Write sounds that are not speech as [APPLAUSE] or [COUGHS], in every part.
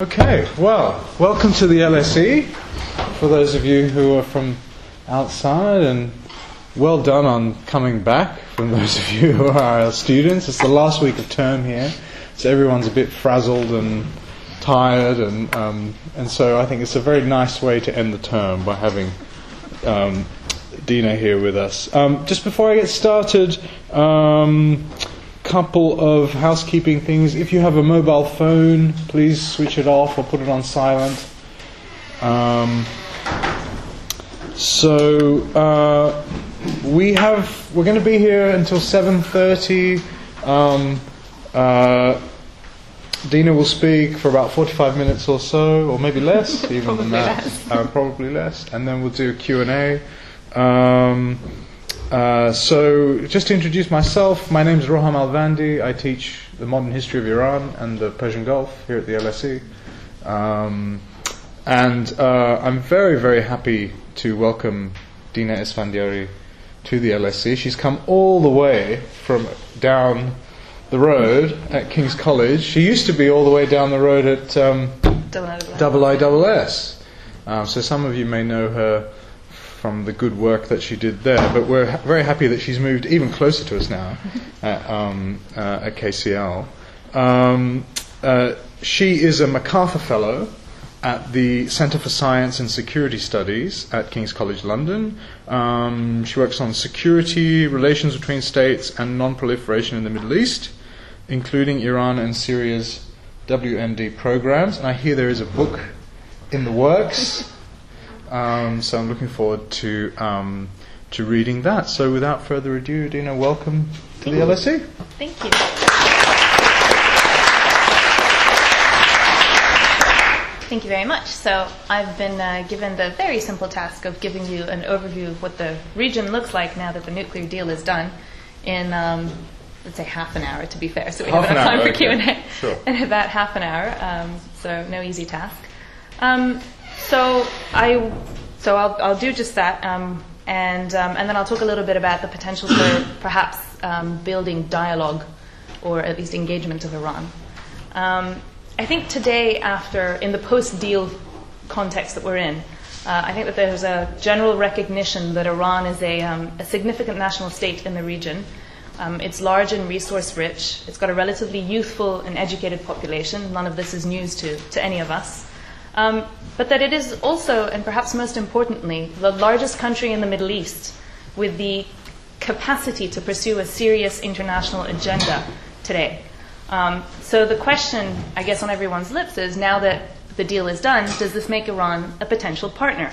Okay, well, welcome to the LSE. For those of you who are from outside, and well done on coming back. From those of you who are our students, it's the last week of term here, so everyone's a bit frazzled and tired, and um, and so I think it's a very nice way to end the term by having um, Dina here with us. Um, just before I get started. Couple of housekeeping things. If you have a mobile phone, please switch it off or put it on silent. Um, so uh, we have we're going to be here until 7:30. Um, uh, Dina will speak for about 45 minutes or so, or maybe less, [LAUGHS] even than that. less. Uh, probably less, and then we'll do a Q and A. Um, uh, so, just to introduce myself, my name is Roham Alvandi. I teach the modern history of Iran and the Persian Gulf here at the LSE. Um, and uh, I'm very, very happy to welcome Dina Esfandiary to the LSE. She's come all the way from down the road at King's College. She used to be all the way down the road at um, Double I Double S. Um, so some of you may know her from the good work that she did there, but we're ha- very happy that she's moved even closer to us now [LAUGHS] at, um, uh, at KCL. Um, uh, she is a MacArthur Fellow at the Centre for Science and Security Studies at King's College London. Um, she works on security, relations between states, and non proliferation in the Middle East, including Iran and Syria's WMD programs. And I hear there is a book in the works. Um, so I'm looking forward to um, to reading that. So without further ado, Dina, welcome to the LSE. Thank you. Thank you very much. So I've been uh, given the very simple task of giving you an overview of what the region looks like now that the nuclear deal is done in, um, let's say, half an hour, to be fair. So we Half have enough an hour, time for okay. Q&A Sure. [LAUGHS] in about half an hour. Um, so no easy task. Um, so I, so I'll, I'll do just that, um, and um, and then I'll talk a little bit about the potential for [COUGHS] perhaps um, building dialogue, or at least engagement of Iran. Um, I think today, after in the post-deal context that we're in, uh, I think that there's a general recognition that Iran is a, um, a significant national state in the region. Um, it's large and resource rich. It's got a relatively youthful and educated population. None of this is news to, to any of us. Um, but that it is also, and perhaps most importantly, the largest country in the Middle East with the capacity to pursue a serious international agenda today. Um, so the question, I guess, on everyone's lips is now that the deal is done, does this make Iran a potential partner?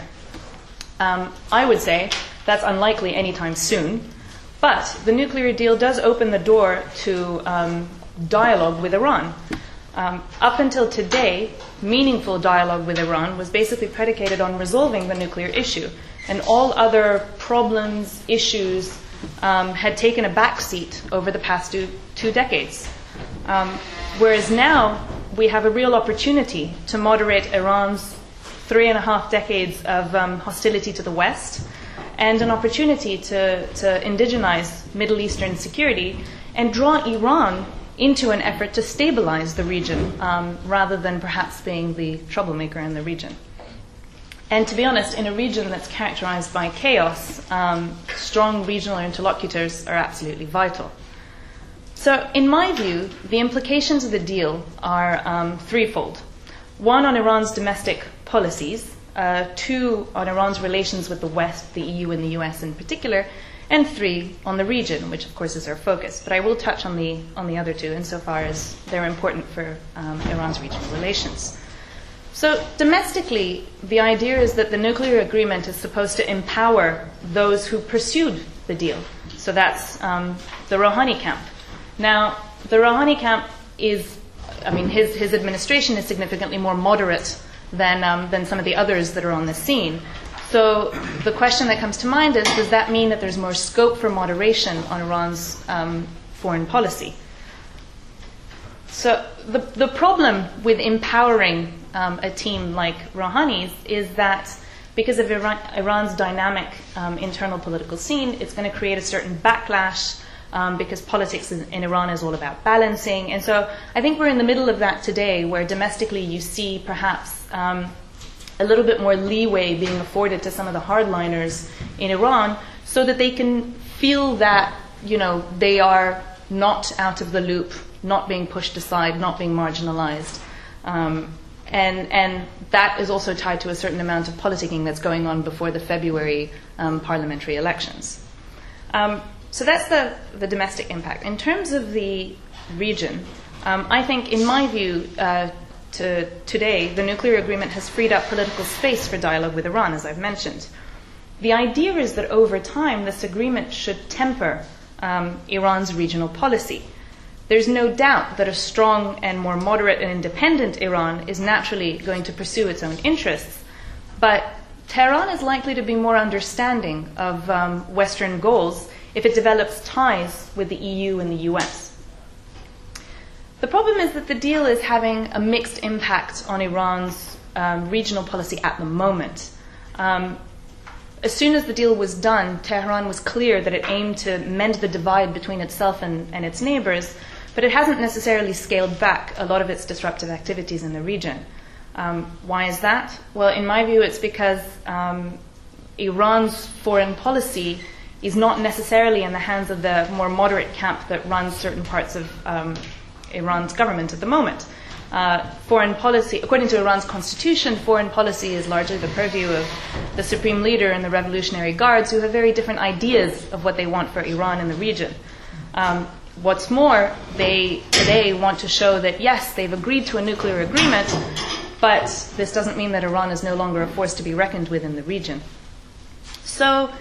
Um, I would say that's unlikely anytime soon. But the nuclear deal does open the door to um, dialogue with Iran. Um, up until today, meaningful dialogue with Iran was basically predicated on resolving the nuclear issue, and all other problems, issues um, had taken a backseat over the past two, two decades. Um, whereas now we have a real opportunity to moderate Iran's three and a half decades of um, hostility to the West and an opportunity to, to indigenize Middle Eastern security and draw Iran into an effort to stabilize the region um, rather than perhaps being the troublemaker in the region. And to be honest, in a region that's characterized by chaos, um, strong regional interlocutors are absolutely vital. So, in my view, the implications of the deal are um, threefold. One on Iran's domestic policies, uh, two on Iran's relations with the West, the EU, and the US in particular, and three on the region, which of course is our focus. But I will touch on the on the other two insofar as they're important for um, Iran's regional relations. So, domestically, the idea is that the nuclear agreement is supposed to empower those who pursued the deal. So that's um, the Rouhani camp. Now, the Rouhani camp is, I mean, his, his administration is significantly more moderate than, um, than some of the others that are on the scene. So the question that comes to mind is does that mean that there's more scope for moderation on Iran's um, foreign policy? So the, the problem with empowering um, a team like Rouhani's is that because of Iran, Iran's dynamic um, internal political scene, it's going to create a certain backlash um, because politics in, in, Iran is all about balancing. And so I think we're in the middle of that today, where domestically you see perhaps um, a little bit more leeway being afforded to some of the hardliners in Iran so that they can feel that, you know, they are not out of the loop, not being pushed aside, not being marginalized. Um, and, and that is also tied to a certain amount of politicking that's going on before the February um, parliamentary elections. Um, so that's the, the domestic impact. In terms of the region, um, I think, in my view, uh, to today, the nuclear agreement has freed up political space for dialogue with Iran, as I've mentioned. The idea is that over time, this agreement should temper um, Iran's regional policy. There's no doubt that a strong and more moderate and independent Iran is naturally going to pursue its own interests, but Tehran is likely to be more understanding of um, Western goals if it develops ties with the EU and the US. The problem is that the deal is having a mixed impact on Iran's um, regional policy at the moment. Um, as soon as the deal was done, Tehran was clear that it aimed to mend the divide between itself and, and its neighbors, but it hasn't necessarily scaled back a lot of its disruptive activities in the region. Um, why is that? Well, in my view, it's because um, Iran's foreign policy is not necessarily in the hands of the more moderate camp that runs certain parts of um, Iran's government at the moment. Uh, foreign policy, according to Iran's constitution, foreign policy is largely the purview of the supreme leader and the Revolutionary Guards, who have very different ideas of what they want for Iran in the region. Um, what's more, they today want to show that yes, they've agreed to a nuclear agreement, but this doesn't mean that Iran is no longer a force to be reckoned with in the region. So,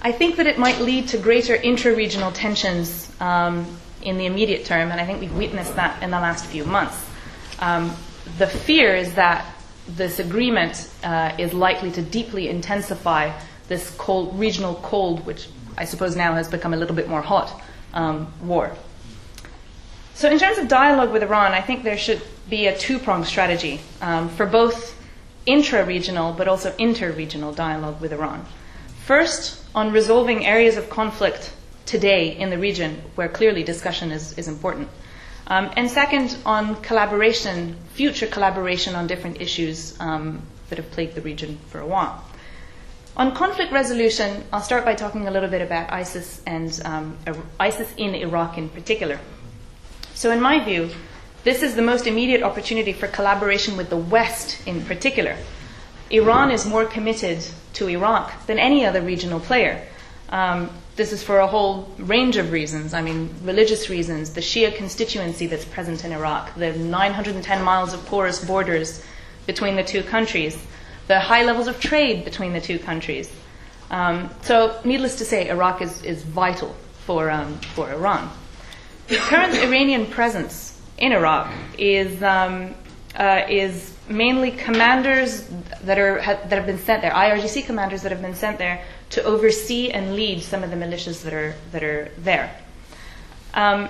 I think that it might lead to greater intra-regional tensions um, in the immediate term, and I think we've witnessed that in the last few months. Um, the fear is that this agreement uh, is likely to deeply intensify this cold, regional cold, which I suppose now has become a little bit more hot, um, war. So, in terms of dialogue with Iran, I think there should be a two pronged strategy um, for both intra regional but also inter regional dialogue with Iran. First, on resolving areas of conflict today in the region where clearly discussion is, is important. Um, and second, on collaboration, future collaboration on different issues um, that have plagued the region for a while. On conflict resolution, I'll start by talking a little bit about ISIS and um, ISIS in Iraq in particular. So, in my view, this is the most immediate opportunity for collaboration with the West in particular. Iran is more committed to Iraq than any other regional player. Um, this is for a whole range of reasons. I mean, religious reasons, the Shia constituency that's present in Iraq, the 910 miles of porous borders between the two countries, the high levels of trade between the two countries. Um, so, needless to say, Iraq is, is vital for, um, for Iran. The current Iranian presence in Iraq is, um, uh, is mainly commanders that, are, that have been sent there, IRGC commanders that have been sent there to oversee and lead some of the militias that are, that are there. Um,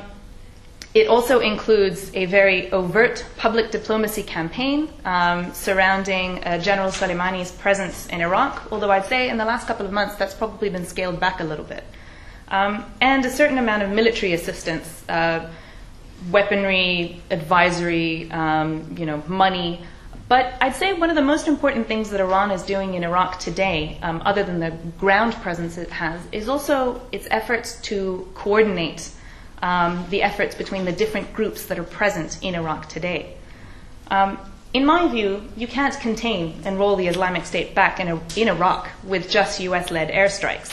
it also includes a very overt public diplomacy campaign um, surrounding uh, General Soleimani's presence in Iraq, although I'd say in the last couple of months that's probably been scaled back a little bit. Um, and a certain amount of military assistance, uh, weaponry, advisory, um, you know, money, but I'd say one of the most important things that Iran is doing in Iraq today, um, other than the ground presence it has, is also its efforts to coordinate um, the efforts between the different groups that are present in Iraq today. Um, in my view, you can't contain and roll the Islamic State back in, in Iraq with just US led airstrikes.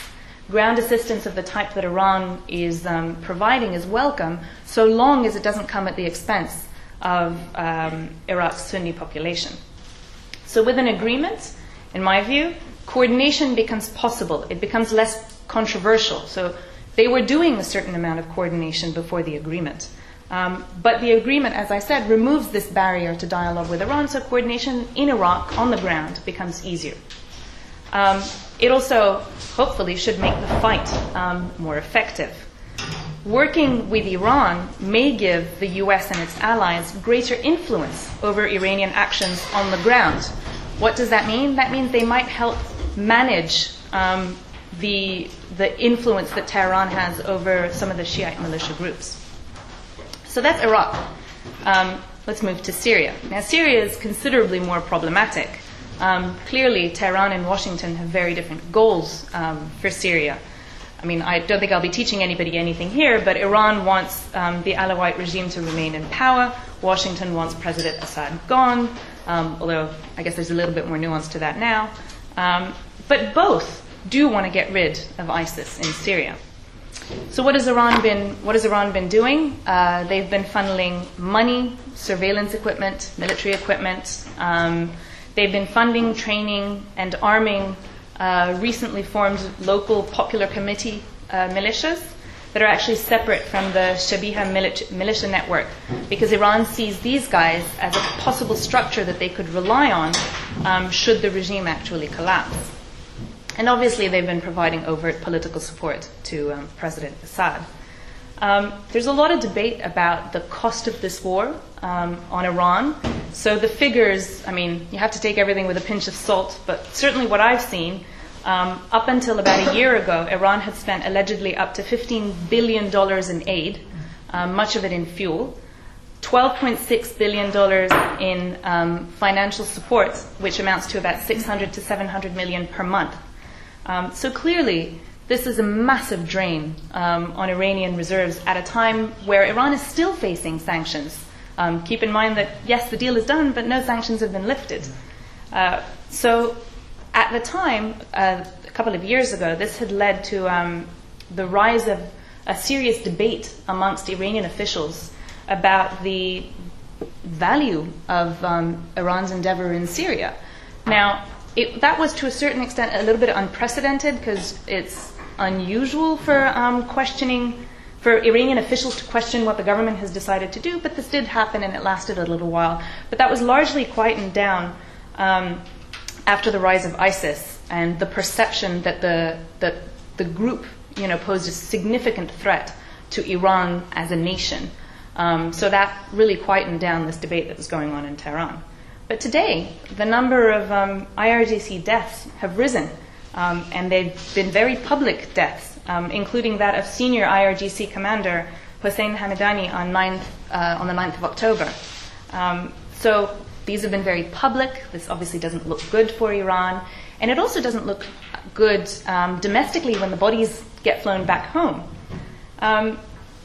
Ground assistance of the type that Iran is um, providing is welcome so long as it doesn't come at the expense of um, Iraq's Sunni population. So, with an agreement, in my view, coordination becomes possible. It becomes less controversial. So, they were doing a certain amount of coordination before the agreement. Um, but the agreement, as I said, removes this barrier to dialogue with Iran, so coordination in Iraq on the ground becomes easier. Um, it also, hopefully, should make the fight um, more effective working with Iran may give the US and its allies greater influence over Iranian actions on the ground. What does that mean? That means they might help manage um, the, the influence that Tehran has over some of the Shiite militia groups. So that's Iraq. Um, let's move to Syria. Now, Syria is considerably more problematic. Um, clearly, Tehran and Washington have very different goals um, for Syria. I mean, I don't think I'll be teaching anybody anything here, but Iran wants um, the Alawite regime to remain in power. Washington wants President Assad gone, um, although I guess there's a little bit more nuance to that now. Um, but both do want to get rid of ISIS in Syria. So what has Iran been? What has Iran been doing? Uh, they've been funneling money, surveillance equipment, military equipment. Um, they've been funding, training, and arming uh, recently formed local popular committee uh, militias that are actually separate from the Shabiha militia network because Iran sees these guys as a possible structure that they could rely on um, should the regime actually collapse. And obviously, they've been providing overt political support to um, President Assad. Um, there's a lot of debate about the cost of this war um, on Iran. So the figures, I mean, you have to take everything with a pinch of salt, but certainly what I've seen, um, up until about a year ago, Iran had spent allegedly up to $15 billion in aid, um, much of it in fuel. $12.6 billion in um, financial support, which amounts to about 600 to 700 million per month. Um, so clearly, this is a massive drain um, on Iranian reserves at a time where Iran is still facing sanctions. Um, keep in mind that, yes, the deal is done, but no sanctions have been lifted. Uh, so at the time, uh, a couple of years ago, this had led to um, the rise of a serious debate amongst Iranian officials about the value of um, Iran's endeavor in Syria. Now, it, that was to a certain extent a little bit unprecedented because it's unusual for um, questioning, for Iranian officials to question what the government has decided to do, but this did happen and it lasted a little while. But that was largely quietened down um, after the rise of ISIS and the perception that the, that the group you know, posed a significant threat to Iran as a nation. Um, so that really quietened down this debate that was going on in Tehran. But today, the number of um, IRGC deaths have risen, um, and they've been very public deaths, um, including that of senior IRGC commander Hossein Hamedani on, 9th, uh, on the 9th of October. Um, so these have been very public. This obviously doesn't look good for Iran, and it also doesn't look good um, domestically when the bodies get flown back home. Um,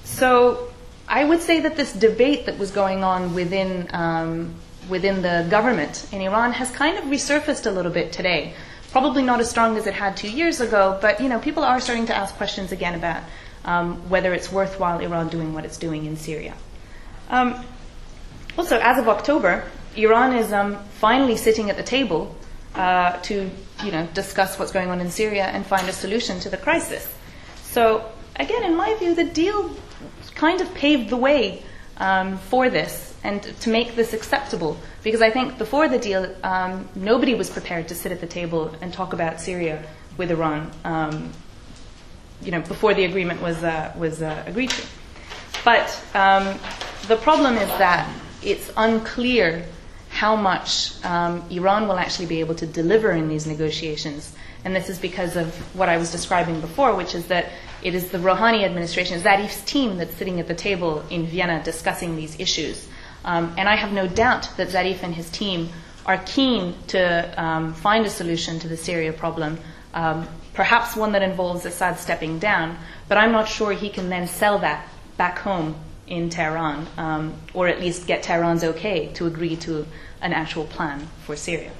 so I would say that this debate that was going on within within the government in Iran has kind of resurfaced a little bit today. Probably not as strong as it had two years ago, but you know, people are starting to ask questions again about um, whether it's worthwhile Iran doing what it's doing in Syria. Um, also, as of October, Iran is um, finally sitting at the table uh, to you know, discuss what's going on in Syria and find a solution to the crisis. So, again, in my view, the deal kind of paved the way um, for this and to make this acceptable. Because I think before the deal, um, nobody was prepared to sit at the table and talk about Syria with Iran. Um, you know, before the agreement was uh, was uh, agreed to. But um, the problem is that it's unclear how much um, Iran will actually be able to deliver in these negotiations. And this is because of what I was describing before, which is that it is the Rouhani administration, Zarif's team, that's sitting at the table in Vienna discussing these issues. Um, and I have no doubt that Zarif and his team are keen to um, find a solution to the Syria problem, um, perhaps one that involves Assad stepping down, but I'm not sure he can then sell that back home in Tehran, um, or at least get Tehran's okay to agree to an actual plan for Syria.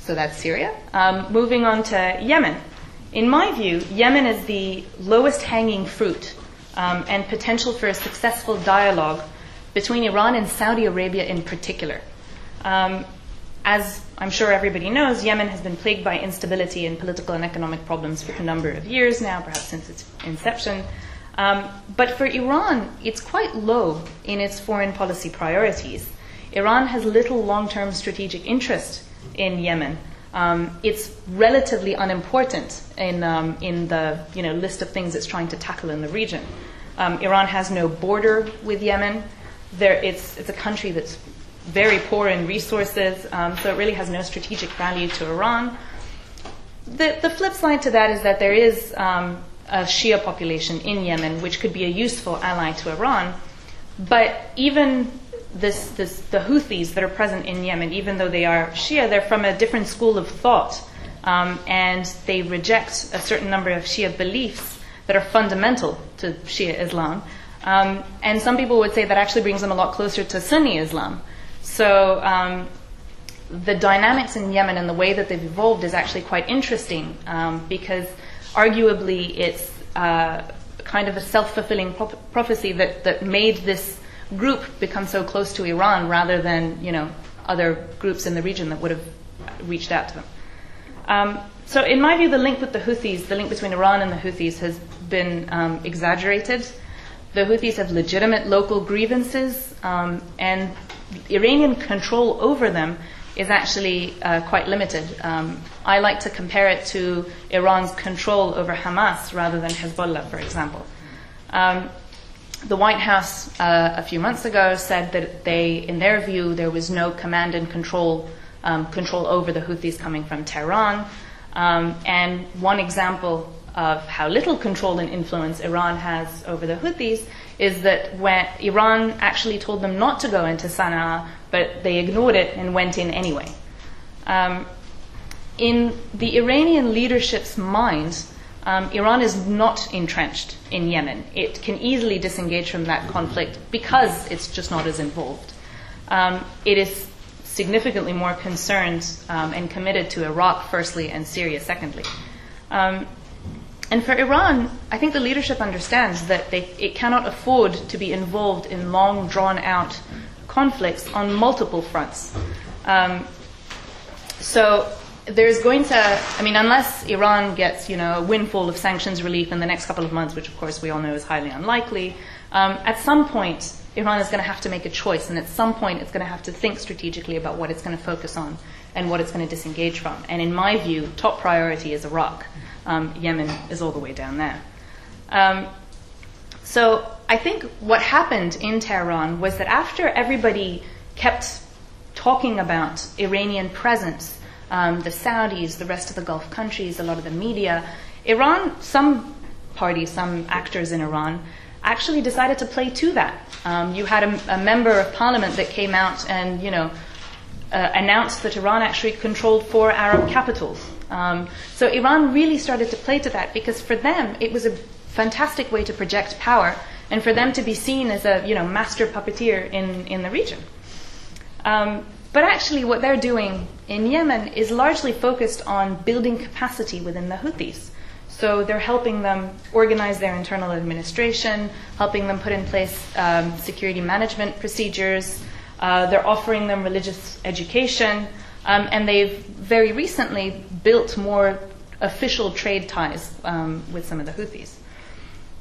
So that's Syria. Um, moving on to Yemen. In my view, Yemen is the lowest hanging fruit um, and potential for a successful dialogue between Iran and Saudi Arabia in particular. Um, as I'm sure everybody knows, Yemen has been plagued by instability and political and economic problems for a number of years now, perhaps since its inception. Um, but for Iran, it's quite low in its foreign policy priorities. Iran has little long term strategic interest in Yemen. Um, it's relatively unimportant in, um, in the you know, list of things it's trying to tackle in the region. Um, Iran has no border with Yemen there, it's, it's a country that's very poor in resources, um, so it really has no strategic value to Iran. the, the flip side to that is that there is um, a Shia population in Yemen which could be a useful ally to Iran. But even this, this, the Houthis that are present in Yemen, even though they are Shia, they're from a different school of thought. Um, and they reject a certain number of Shia beliefs that are fundamental to Shia Islam. Um, and some people would say that actually brings them a lot closer to Sunni Islam. So um, the dynamics in Yemen and the way that they've evolved is actually quite interesting um, because arguably it's uh, kind of a self fulfilling pro- prophecy that, that made this group become so close to Iran rather than you know other groups in the region that would have reached out to them. Um, so, in my view, the link with the Houthis, the link between Iran and the Houthis, has been um, exaggerated. The Houthis have legitimate local grievances, um, and Iranian control over them is actually uh, quite limited. Um, I like to compare it to Iran's control over Hamas rather than Hezbollah, for example. Um, the White House uh, a few months ago said that they, in their view, there was no command and control um, control over the Houthis coming from Tehran. Um, and one example of how little control and influence Iran has over the Houthis is that when Iran actually told them not to go into Sana'a, but they ignored it and went in anyway. Um, in the Iranian leadership's mind, um, Iran is not entrenched in Yemen. It can easily disengage from that conflict because it's just not as involved. Um, it is significantly more concerned um, and committed to Iraq, firstly, and Syria, secondly. Um, and for Iran, I think the leadership understands that they, it cannot afford to be involved in long, drawn out conflicts on multiple fronts. Um, so there's going to, I mean, unless Iran gets, you know, a windfall of sanctions relief in the next couple of months, which of course we all know is highly unlikely, um, at some point Iran is going to have to make a choice, and at some point it's going to have to think strategically about what it's going to focus on and what it's going to disengage from. And in my view, top priority is Iraq. Um, Yemen is all the way down there. Um, so I think what happened in Tehran was that after everybody kept talking about Iranian presence, um, the Saudis, the rest of the Gulf countries, a lot of the media, Iran, some parties, some actors in Iran, actually decided to play to that. Um, you had a, a, member of parliament that came out and, you know, uh, announced that Iran actually controlled four Arab capitals. Um, so Iran really started to play to that because for them it was a fantastic way to project power and for them to be seen as a you know master puppeteer in, in the region. Um, but actually, what they're doing in Yemen is largely focused on building capacity within the Houthis. So they're helping them organize their internal administration, helping them put in place um, security management procedures. Uh, they're offering them religious education, um, and they've very recently built more official trade ties um, with some of the Houthis.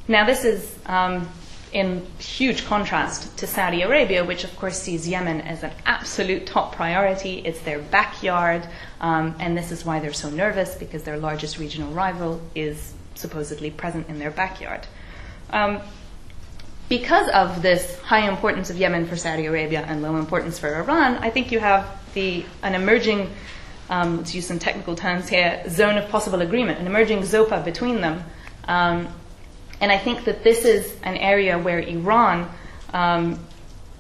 Now, this is um, in huge contrast to Saudi Arabia, which of course sees Yemen as an absolute top priority. It's their backyard, um, and this is why they're so nervous because their largest regional rival is supposedly present in their backyard. Um, because of this high importance of Yemen for Saudi Arabia and low importance for Iran, I think you have an emerging, um, to use some technical terms here, zone of possible agreement, an emerging ZOPA between them. Um, and I think that this is an area where Iran um,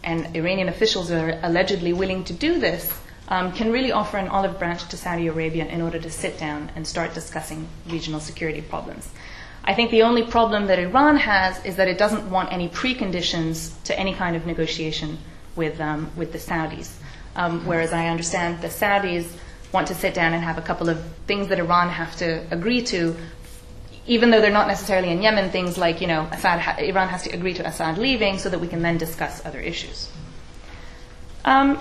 and Iranian officials are allegedly willing to do this um, can really offer an olive branch to Saudi Arabia in order to sit down and start discussing regional security problems. I think the only problem that Iran has is that it doesn't want any preconditions to any kind of negotiation with, um, with the Saudis. Um, whereas I understand the Saudis want to sit down and have a couple of things that Iran have to agree to even though they're not necessarily in Yemen, things like, you know, Assad ha- Iran has to agree to Assad leaving so that we can then discuss other issues. Um,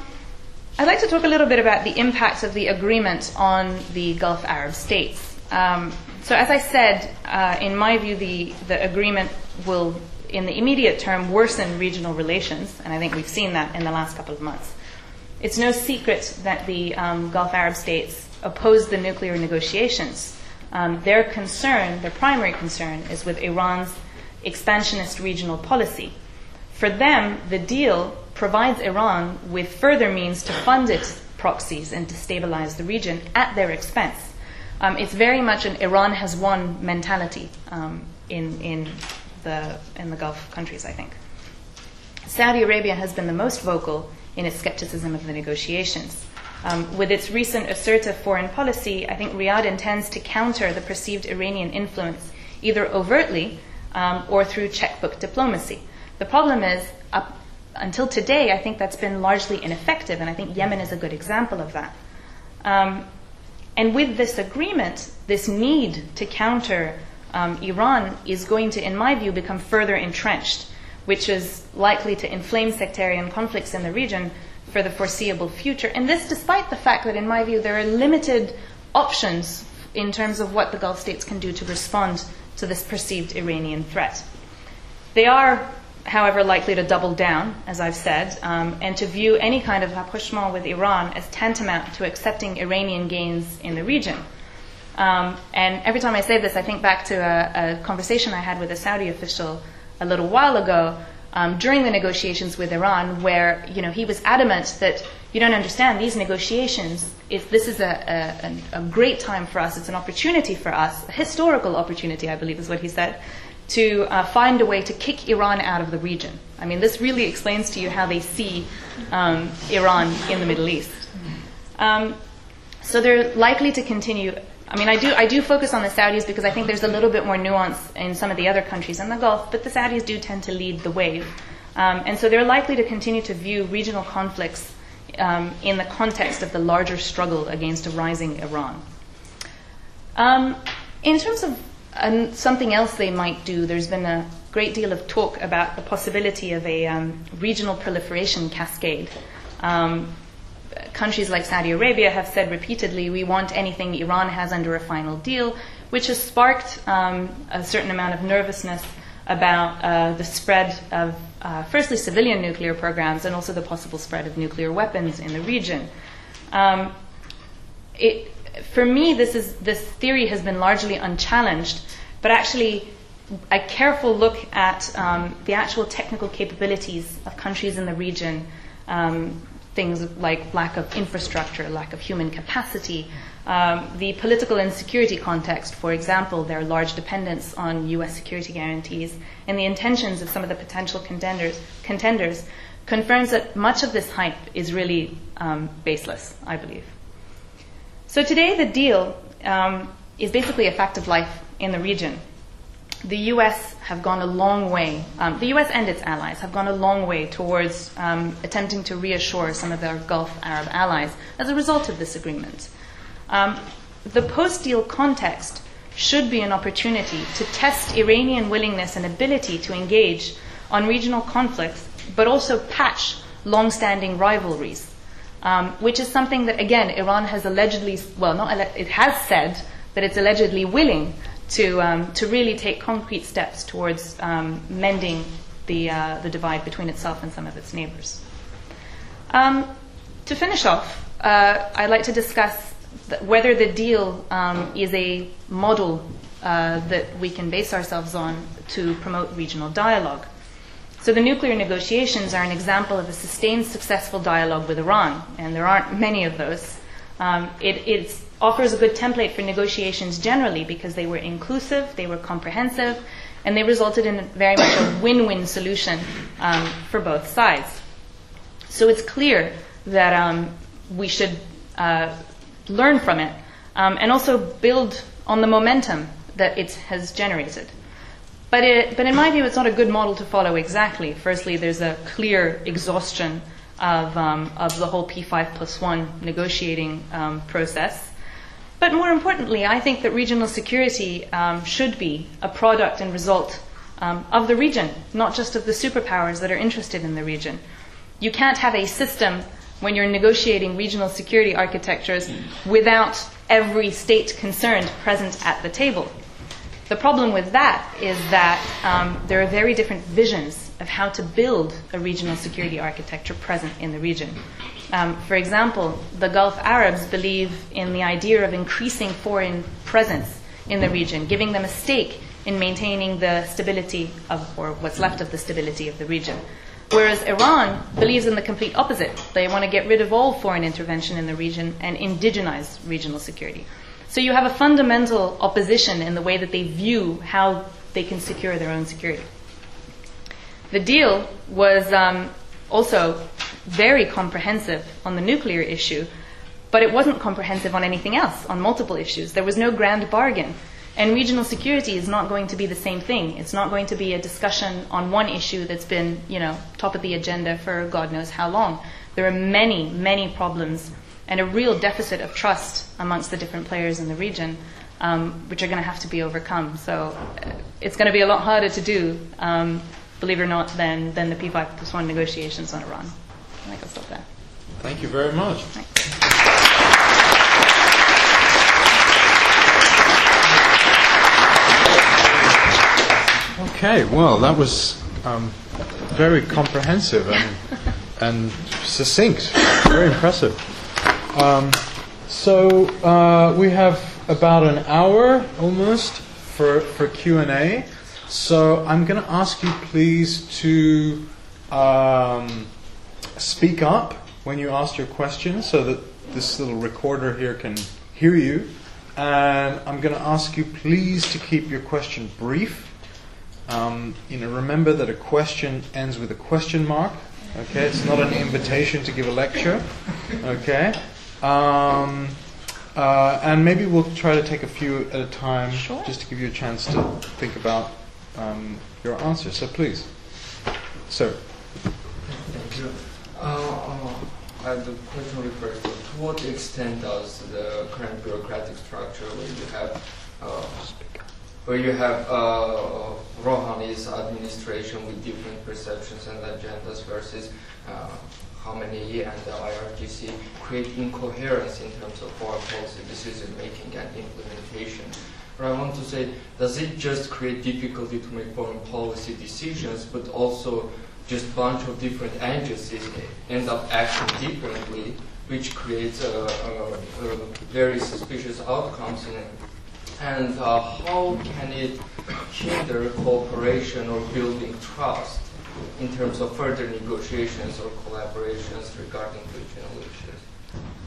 I'd like to talk a little bit about the impact of the agreement on the Gulf Arab states. Um, so, as I said, uh, in my view, the, the agreement will, in the immediate term, worsen regional relations, and I think we've seen that in the last couple of months. It's no secret that the um, Gulf Arab states opposed the nuclear negotiations um, their concern, their primary concern, is with Iran's expansionist regional policy. For them, the deal provides Iran with further means to fund its proxies and to the region at their expense. Um, it's very much an Iran has won mentality um, in, in, the, in the Gulf countries, I think. Saudi Arabia has been the most vocal in its skepticism of the negotiations. Um, with its recent assertive foreign policy, I think Riyadh intends to counter the perceived Iranian influence either overtly um, or through checkbook diplomacy. The problem is, up until today, I think that's been largely ineffective, and I think Yemen is a good example of that. Um, and with this agreement, this need to counter um, Iran is going to, in my view, become further entrenched, which is likely to inflame sectarian conflicts in the region for the foreseeable future. And this despite the fact that, in my view, there are limited options in terms of what the Gulf states can do to respond to this perceived Iranian threat. They are, however, likely to double down, as I've said, um, and to view any kind of rapprochement with Iran as tantamount to accepting Iranian gains in the region. Um, and every time I say this, I think back to a, a, conversation I had with a Saudi official a little while ago um, during the negotiations with Iran, where you know he was adamant that you don't understand these negotiations. If this is a, a, a great time for us, it's an opportunity for us, a historical opportunity, I believe, is what he said, to uh, find a way to kick Iran out of the region. I mean, this really explains to you how they see um, Iran in the Middle East. Um, so they're likely to continue I mean, I do, I do focus on the Saudis because I think there's a little bit more nuance in some of the other countries in the Gulf, but the Saudis do tend to lead the wave. Um, and so they're likely to continue to view regional conflicts um, in the context of the larger struggle against a rising Iran. Um, in terms of um, something else they might do, there's been a great deal of talk about the possibility of a um, regional proliferation cascade. Countries like Saudi Arabia have said repeatedly, we want anything Iran has under a final deal, which has sparked um, a certain amount of nervousness about uh, the spread of, uh, firstly, civilian nuclear programs and also the possible spread of nuclear weapons in the region. Um, it, for me, this, is, this theory has been largely unchallenged, but actually, a careful look at um, the actual technical capabilities of countries in the region um, things like lack of infrastructure, lack of human capacity, um, the political insecurity context, for example, their large dependence on U.S. security guarantees, and the intentions of some of the potential contenders, contenders confirms that much of this hype is really um, baseless, I believe. So today, the deal um, is basically a fact of life in the region the US have gone a long way, um, the US and its allies have gone a long way towards um, attempting to reassure some of their Gulf Arab allies as a result of this agreement. Um, the post deal context should be an opportunity to test Iranian willingness and ability to engage on regional conflicts, but also patch long standing rivalries, um, which is something that, again, Iran has allegedly, well, not, it has said that it's allegedly willing to, um, to really take concrete steps towards um, mending the, uh, the divide between itself and some of its neighbors. Um, to finish off, uh, I'd like to discuss whether the deal um, is a model uh, that we can base ourselves on to promote regional dialogue. So, the nuclear negotiations are an example of a sustained successful dialogue with Iran, and there aren't many of those. Um, it, offers a good template for negotiations generally because they were inclusive, they were comprehensive, and they resulted in very much a [COUGHS] win win solution um, for both sides. So it's clear that um, we should uh, learn from it um, and also build on the momentum that it has generated. But, it, but in my view, it's not a good model to follow exactly. Firstly, there's a clear exhaustion of, um, of the whole P5 plus 1 negotiating um, process. But more importantly, I think that regional security um, should be a product and result um, of the region, not just of the superpowers that are interested in the region. You can't have a system when you're negotiating regional security architectures without every state concerned present at the table. The problem with that is that um, there are very different visions of how to build a regional security architecture present in the region. Um, for example, the Gulf Arabs believe in the idea of increasing foreign presence in the region, giving them a stake in maintaining the stability of, or what's left of the stability of the region. Whereas Iran believes in the complete opposite. They want to get rid of all foreign intervention in the region and indigenize regional security. So you have a fundamental opposition in the way that they view how they can secure their own security. The deal was um, also very comprehensive on the nuclear issue, but it wasn't comprehensive on anything else, on multiple issues. There was no grand bargain. And regional security is not going to be the same thing. It's not going to be a discussion on one issue that's been, you know, top of the agenda for God knows how long. There are many, many problems and a real deficit of trust amongst the different players in the region, um, which are going to have to be overcome. So uh, it's going to be a lot harder to do, um, believe it or not, than, than the P5 plus 1 negotiations on Iran. I think I'll stop there. Thank you very much. Thanks. Okay, well, that was um, very comprehensive and, [LAUGHS] and succinct. Very impressive. Um, so uh, we have about an hour almost for, for Q&A. So I'm going to ask you please to um, speak up when you ask your question so that this little recorder here can hear you. And I'm going to ask you please to keep your question brief. Um, you know, remember that a question ends with a question mark. Okay, it's not an invitation to give a lecture. Okay, um, uh, and maybe we'll try to take a few at a time, Sure. just to give you a chance to think about um, your answer. So please, sir. Thank you. Uh, uh, the question refers to to what extent does the current bureaucratic structure where you have uh, where you have uh, Rouhani's administration with different perceptions and agendas versus uh, Khamenei and the IRGC create incoherence in terms of foreign policy decision making and implementation. But I want to say, does it just create difficulty to make foreign policy decisions, but also just bunch of different agencies end up acting differently, which creates uh, uh, uh, very suspicious outcomes. And uh, how can it hinder cooperation or building trust in terms of further negotiations or collaborations regarding regional issues?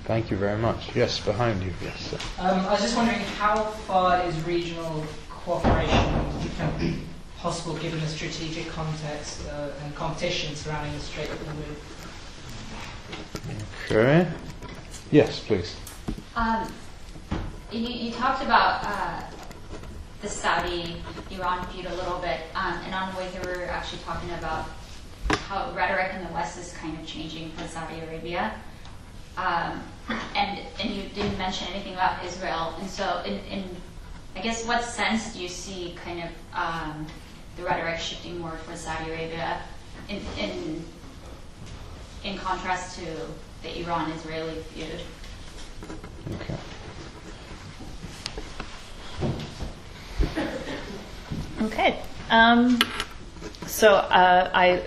Thank you very much. Yes, behind you. Yes, sir. Um, I was just wondering how far is regional cooperation possible given the strategic context uh, and competition surrounding the Strait of Hormuz? Okay. Yes, please. Um, you, you talked about uh, the Saudi-Iran feud a little bit, um, and on the way here we were actually talking about how rhetoric in the West is kind of changing for Saudi Arabia. Um, and and you didn't mention anything about Israel, and so in, in I guess what sense do you see kind of um, the rhetoric shifting more towards Saudi Arabia in in in contrast to the Iran-Israeli feud? Okay. Okay. Um, so uh, I,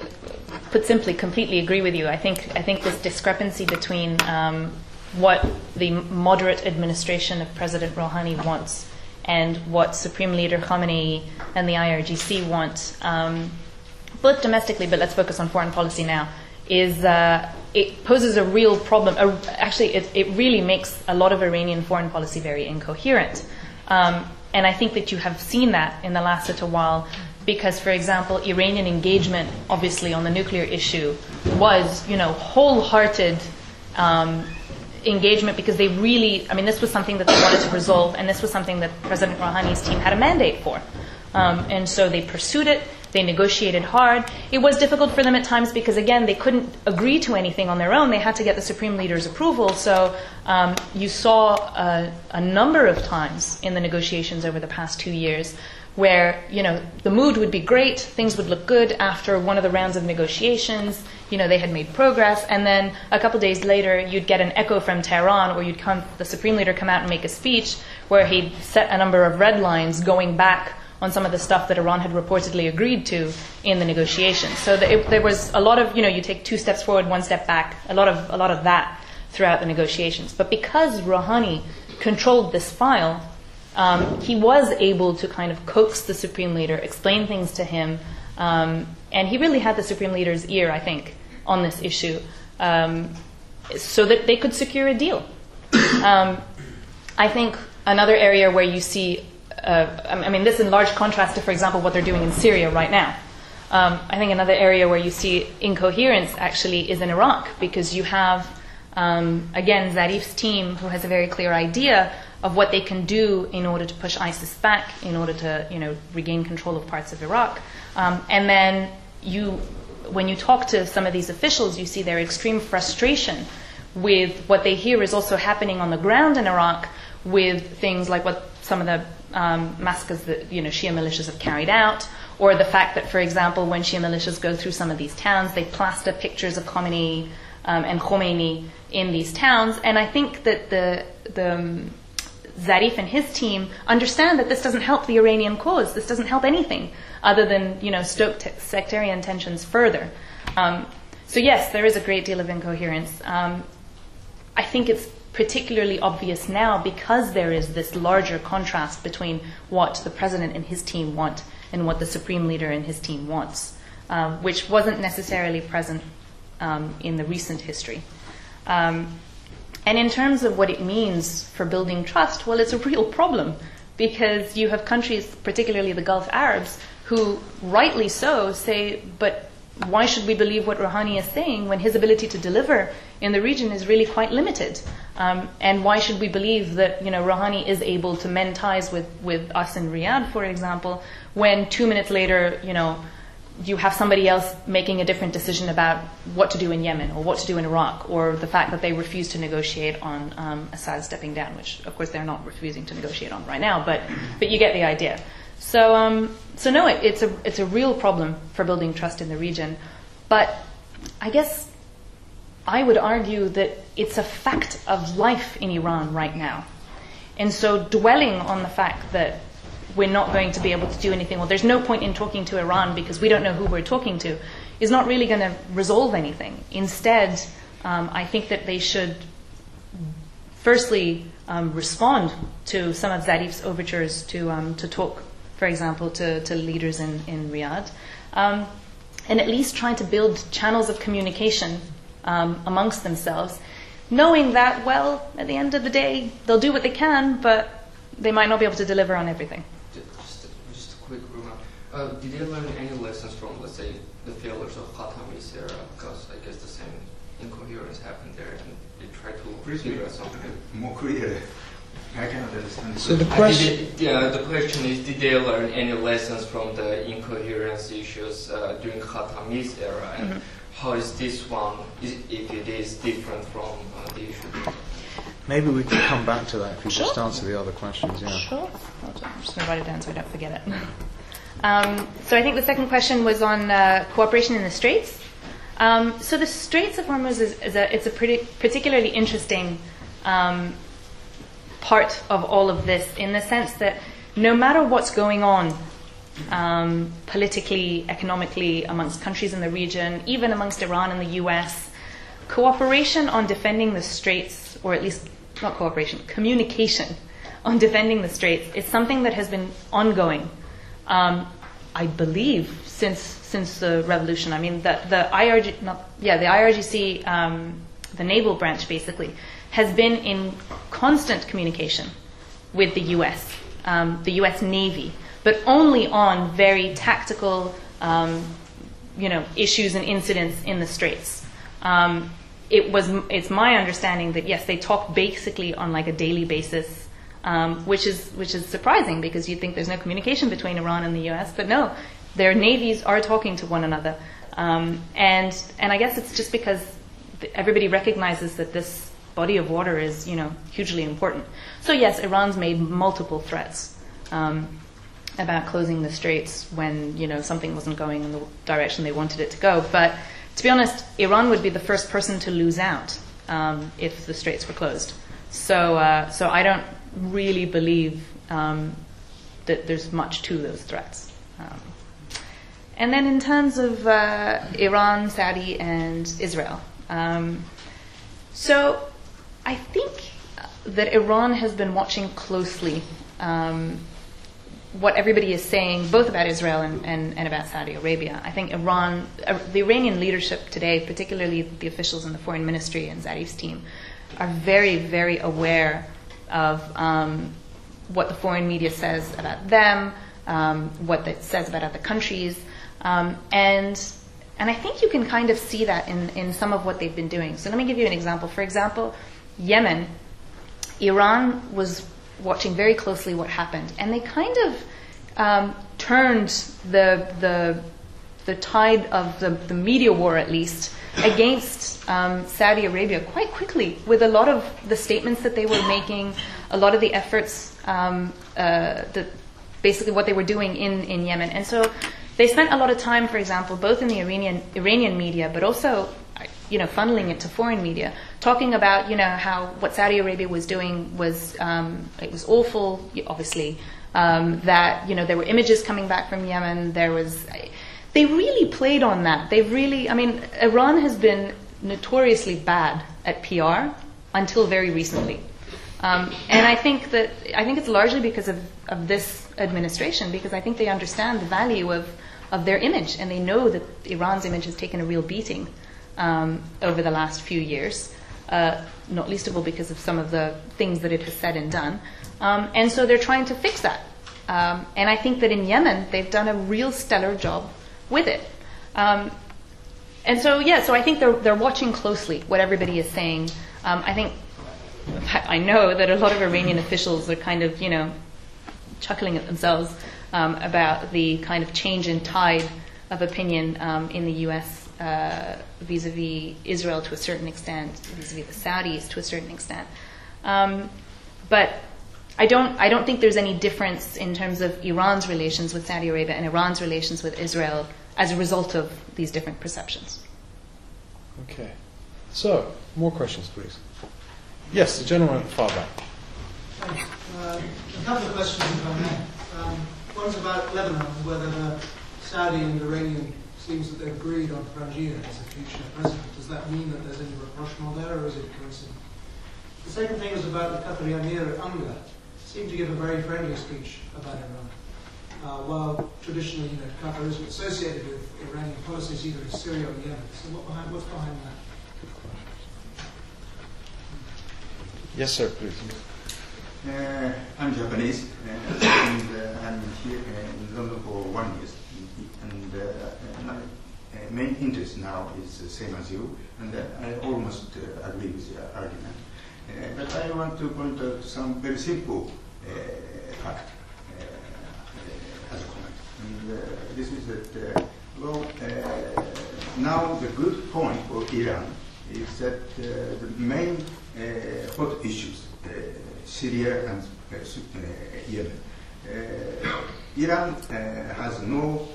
put simply, completely agree with you. I think I think this discrepancy between um, what the moderate administration of President Rouhani wants and what Supreme Leader Khamenei and the IRGC want, um, both domestically, but let's focus on foreign policy now, is uh, it poses a real problem. Uh, actually, it, it really makes a lot of Iranian foreign policy very incoherent. Um, and I think that you have seen that in the last little while because, for example, Iranian engagement, obviously, on the nuclear issue was, you know, wholehearted um, engagement because they really, I mean, this was something that they wanted to resolve, and this was something that President Rouhani's team had a mandate for. Um, and so they pursued it. They negotiated hard. It was difficult for them at times because, again, they couldn't agree to anything on their own. They had to get the supreme leader's approval. So um, you saw a, a number of times in the negotiations over the past two years where you know the mood would be great, things would look good after one of the rounds of negotiations. You know they had made progress, and then a couple days later, you'd get an echo from Tehran, or you'd come the supreme leader come out and make a speech where he'd set a number of red lines going back on some of the stuff that Iran had reportedly agreed to in the negotiations. So the, it, there was a lot of you know you take two steps forward, one step back, a lot of a lot of that throughout the negotiations. But because Rouhani controlled this file um, he was able to kind of coax the supreme leader, explain things to him, um, and he really had the supreme leader's ear, I think, on this issue, um, so that they could secure a deal. Um, I think another area where you see, uh, I mean, this in large contrast to, for example, what they're doing in Syria right now. Um, I think another area where you see incoherence actually is in Iraq because you have, um, again, Zarif's team who has a very clear idea of what they can do in order to push ISIS back, in order to, you know, regain control of parts of Iraq. Um, and then you, when you talk to some of these officials, you see their extreme frustration with what they hear is also happening on the ground in Iraq with things like what some of the um, massacres that you know Shia militias have carried out, or the fact that, for example, when Shia militias go through some of these towns, they plaster pictures of Khamenei um, and Khomeini in these towns. And I think that the the um, Zarif and his team understand that this doesn't help the Iranian cause. This doesn't help anything other than you know stoke t- sectarian tensions further. Um, so yes, there is a great deal of incoherence. Um, I think it's particularly obvious now because there is this larger contrast between what the president and his team want and what the supreme leader and his team wants, um, which wasn't necessarily present um, in the recent history. And in terms of what it means for building trust, well, it's a real problem because you have countries, particularly the Gulf Arabs, who rightly so say, but why should we believe what Rouhani is saying when his ability to deliver in the region is really quite limited? Um, and why should we believe that you know Rouhani is able to mend ties with, with us in Riyadh, for example, when two minutes later, you know, you have somebody else making a different decision about what to do in Yemen or what to do in Iraq, or the fact that they refuse to negotiate on um, Assad stepping down, which of course they're not refusing to negotiate on right now, but but you get the idea. So, um, so no, it, it's a it's a real problem for building trust in the region, but I guess I would argue that it's a fact of life in Iran right now, and so dwelling on the fact that we're not going to be able to do anything, or there's no point in talking to Iran because we don't know who we're talking to, is not really going to resolve anything. Instead, um, I think that they should firstly um, respond to some of Zarif's overtures to um, to talk for example, to, to leaders in, in Riyadh, um, and at least try to build channels of communication um, amongst themselves, knowing that, well, at the end of the day, they'll do what they can, but they might not be able to deliver on everything. Just, just a quick remark. Uh, did they learn any lessons from, let's say, the failures of Khatami's era? Because I guess the same incoherence happened there, and they tried to figure out something. More clearly. I cannot understand. So the Uh, question. did they- yeah, the question is, did they learn any lessons from the incoherence issues uh, during Khatami's era, and Mm-hmm. how is this one, is, if it is different from uh, the issue? Maybe we can come back to that if you just answer the other questions. Yeah. Sure. Hold on, I'm just going to write it down so I don't forget it. Um, so I think the second question was on uh, cooperation in the Straits. Um, so the Straits of Hormuz is, is a, it's a pretty, particularly interesting um, part of all of this in the sense that no matter what's going on um, politically, economically, amongst countries in the region, even amongst Iran and the US, cooperation on defending the straits, or at least not cooperation, communication on defending the straits is something that has been ongoing, um, I believe, since since the revolution. I mean, the the IRG, not, yeah, the IRGC, um, the naval branch, basically, has been in constant communication with the U.S., um, the U.S. Navy, but only on very tactical, um, you know, issues and incidents in the straits. Um, it was it's my understanding that yes, they talk basically on like a daily basis, um, which is which is surprising because you'd think there's no communication between Iran and the U.S. But no, their navies are talking to one another, um, and and I guess it's just because everybody recognizes that this body of water is you know hugely important. So yes, Iran's made multiple threats. Um, about closing the straits when you know something wasn't going in the direction they wanted it to go. But to be honest, Iran would be the first person to lose out um, if the straits were closed. So, uh, so I don't really believe um, that there's much to those threats. Um, and then in terms of uh, Iran, Saudi, and Israel, um, so I think that Iran has been watching closely um, what everybody is saying, both about Israel and, and, and about Saudi Arabia. I think Iran, uh, the Iranian leadership today, particularly the officials in the foreign ministry and Zarif's team, are very, very aware of um, what the foreign media says about them, um, what it says about other countries, um, and and I think you can kind of see that in, in some of what they've been doing. So let me give you an example. For example, Yemen, Iran was watching very closely what happened, and they kind of um, turned the the the tide of the, the media war, at least, against um, Saudi Arabia quite quickly with a lot of the statements that they were making, a lot of the efforts, um, uh, the, basically what they were doing in, in Yemen. And so they spent a lot of time, for example, both in the Iranian, Iranian media, but also you know, funneling it to foreign media, talking about, you know, how what Saudi Arabia was doing was, um, it was awful, obviously, um, that, you know, there were images coming back from Yemen, there was, they really played on that. They've really, I mean, Iran has been notoriously bad at PR until very recently. Um, and I think that I think it's largely because of, of this administration, because I think they understand the value of, of their image, and they know that Iran's image has taken a real beating um, over the last few years, uh, not least of all because of some of the things that it has said and done. Um, and so they're trying to fix that. Um, and I think that in Yemen, they've done a real stellar job with it. Um, and so, yeah, so I think they're, they're watching closely what everybody is saying. Um, I think, I know that a lot of Iranian officials are kind of, you know, chuckling at themselves um, about the kind of change in tide of opinion um, in the U.S. Uh, vis-a-vis Israel to a certain extent, vis-a-vis the Saudis to a certain extent. Um, but I don't, I don't think there's any difference in terms of Iran's relations with Saudi Arabia and Iran's relations with Israel as a result of these different perceptions. Okay. So, more questions, please. Yes, the gentleman far back. Uh, a couple of questions, if I may. Um, one's about Lebanon, whether the Saudi and Iranian seems that they've agreed on Frangieh as a future president. Does that mean that there's any rapprochement there, or is it coincidence? The second thing was about the Qatari Emir Anga. Seemed to give a very friendly speech about Iran. Uh, while traditionally, you know, Qatar is associated with Iranian policies either in Syria or Yemen. So what behind, what's behind that? Yes, sir, please. Uh, I'm Japanese, uh, and uh, I'm here uh, in London for one year. And uh, my uh, main interest now is the same as you, and I almost agree with your argument. but I want to point out some very simple fact as a comment. And this is that, well, uh, now the good point for Iran is that uh, the main uh, hot issues Syria and uh, Yemen. Uh, Iran uh, has no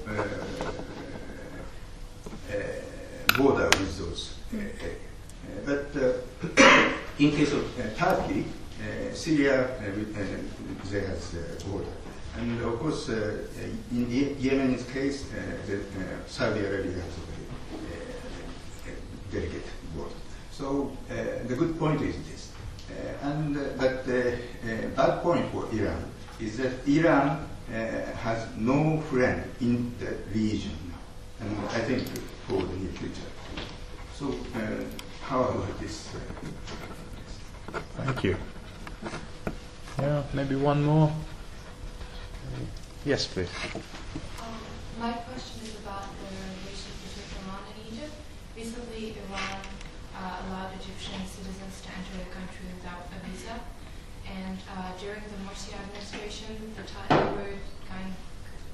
border with those. but [COUGHS] in case of Turkey, Syria they has a border. And of course, uh, in Yemen's case, uh, the, uh, Saudi Arabia has a very uh, delicate border. So uh, the good point is this. Uh, and but the bad point for Iran is that Iran has no friend in the region now, and I think for the near future. So how about this? Thank you. Yeah, maybe one more. Yes, please. Um, my question is about the relations between Iran and Egypt. Recently, Iran uh, allowed Egyptian citizens to enter the country without a visa. And uh, during the Morsi administration, the tie, they were kind of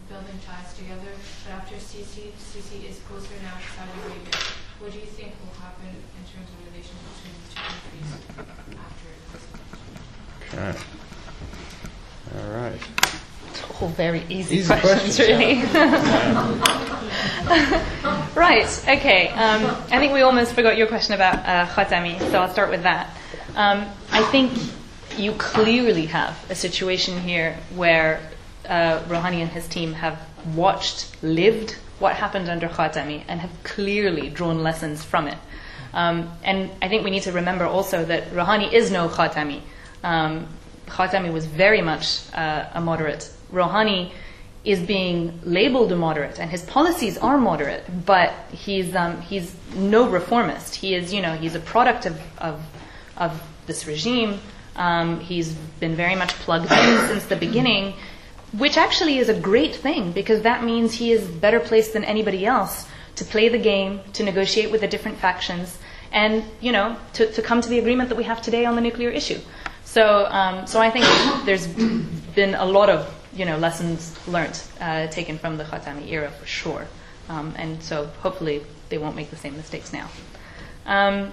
building ties together. But after Sisi, Sisi is closer now to Saudi Arabia. What do you think will happen in terms of relations between the two countries after Okay. All right. All very easy, Easy questions, questions, really. Yeah. [LAUGHS] right, okay. Um, I think we almost forgot your question about uh, Khatami, so I'll start with that. Um, I think you clearly have a situation here where uh, Rouhani and his team have watched, lived what happened under Khatami, and have clearly drawn lessons from it. Um, and I think we need to remember also that Rouhani is no Khatami. Um, Khatami was very much uh, a moderate. Rouhani is being labeled a moderate, and his policies are moderate, but he's um, he's no reformist. He is, you know, he's a product of of, of this regime. Um, he's been very much plugged in [COUGHS] since the beginning, which actually is a great thing because that means he is better placed than anybody else to play the game, to negotiate with the different factions, and you know to, to come to the agreement that we have today on the nuclear issue. So, um, so I think [COUGHS] there's been a lot of you know lessons learned uh, taken from the Khatami era for sure, um, and so hopefully they won't make the same mistakes now. Um,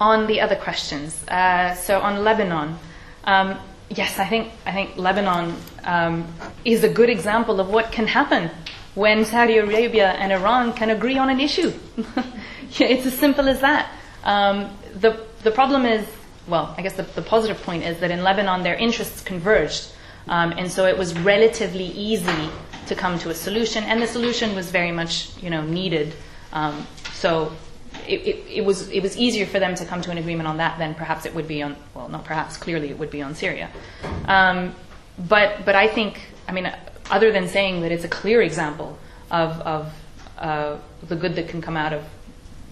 on the other questions, uh, so on Lebanon, um, yes, I think I think Lebanon um, is a good example of what can happen when Saudi Arabia and Iran can agree on an issue. [LAUGHS] it's as simple as that. Um, the the problem is, well, I guess the, the positive point is that in Lebanon their interests converged, um, and so it was relatively easy to come to a solution, and the solution was very much you know needed. Um, so it, it, it, was it was easier for them to come to an agreement on that than perhaps it would be on well not perhaps clearly it would be on Syria, um, but but I think I mean other than saying that it's a clear example of of uh, the good that can come out of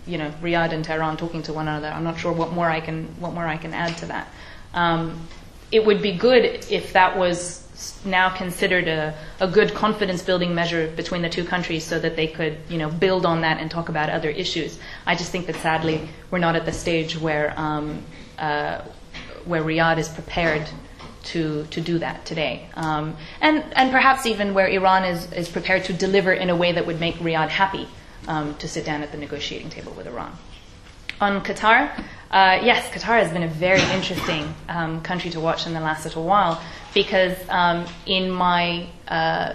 you know Riyadh and Tehran talking to one another. I'm not sure what more I can what more I can add to that. Um, it would be good if that was now considered a, a good confidence building measure between the two countries so that they could you know build on that and talk about other issues. I just think that sadly we're not at the stage where um, uh, where Riyadh is prepared to to do that today, um, and and perhaps even where Iran is is prepared to deliver in a way that would make Riyadh happy um, to sit down at the negotiating table with Iran. On Qatar, uh, yes, Qatar has been a very interesting um, country to watch in the last little while because um, in my uh,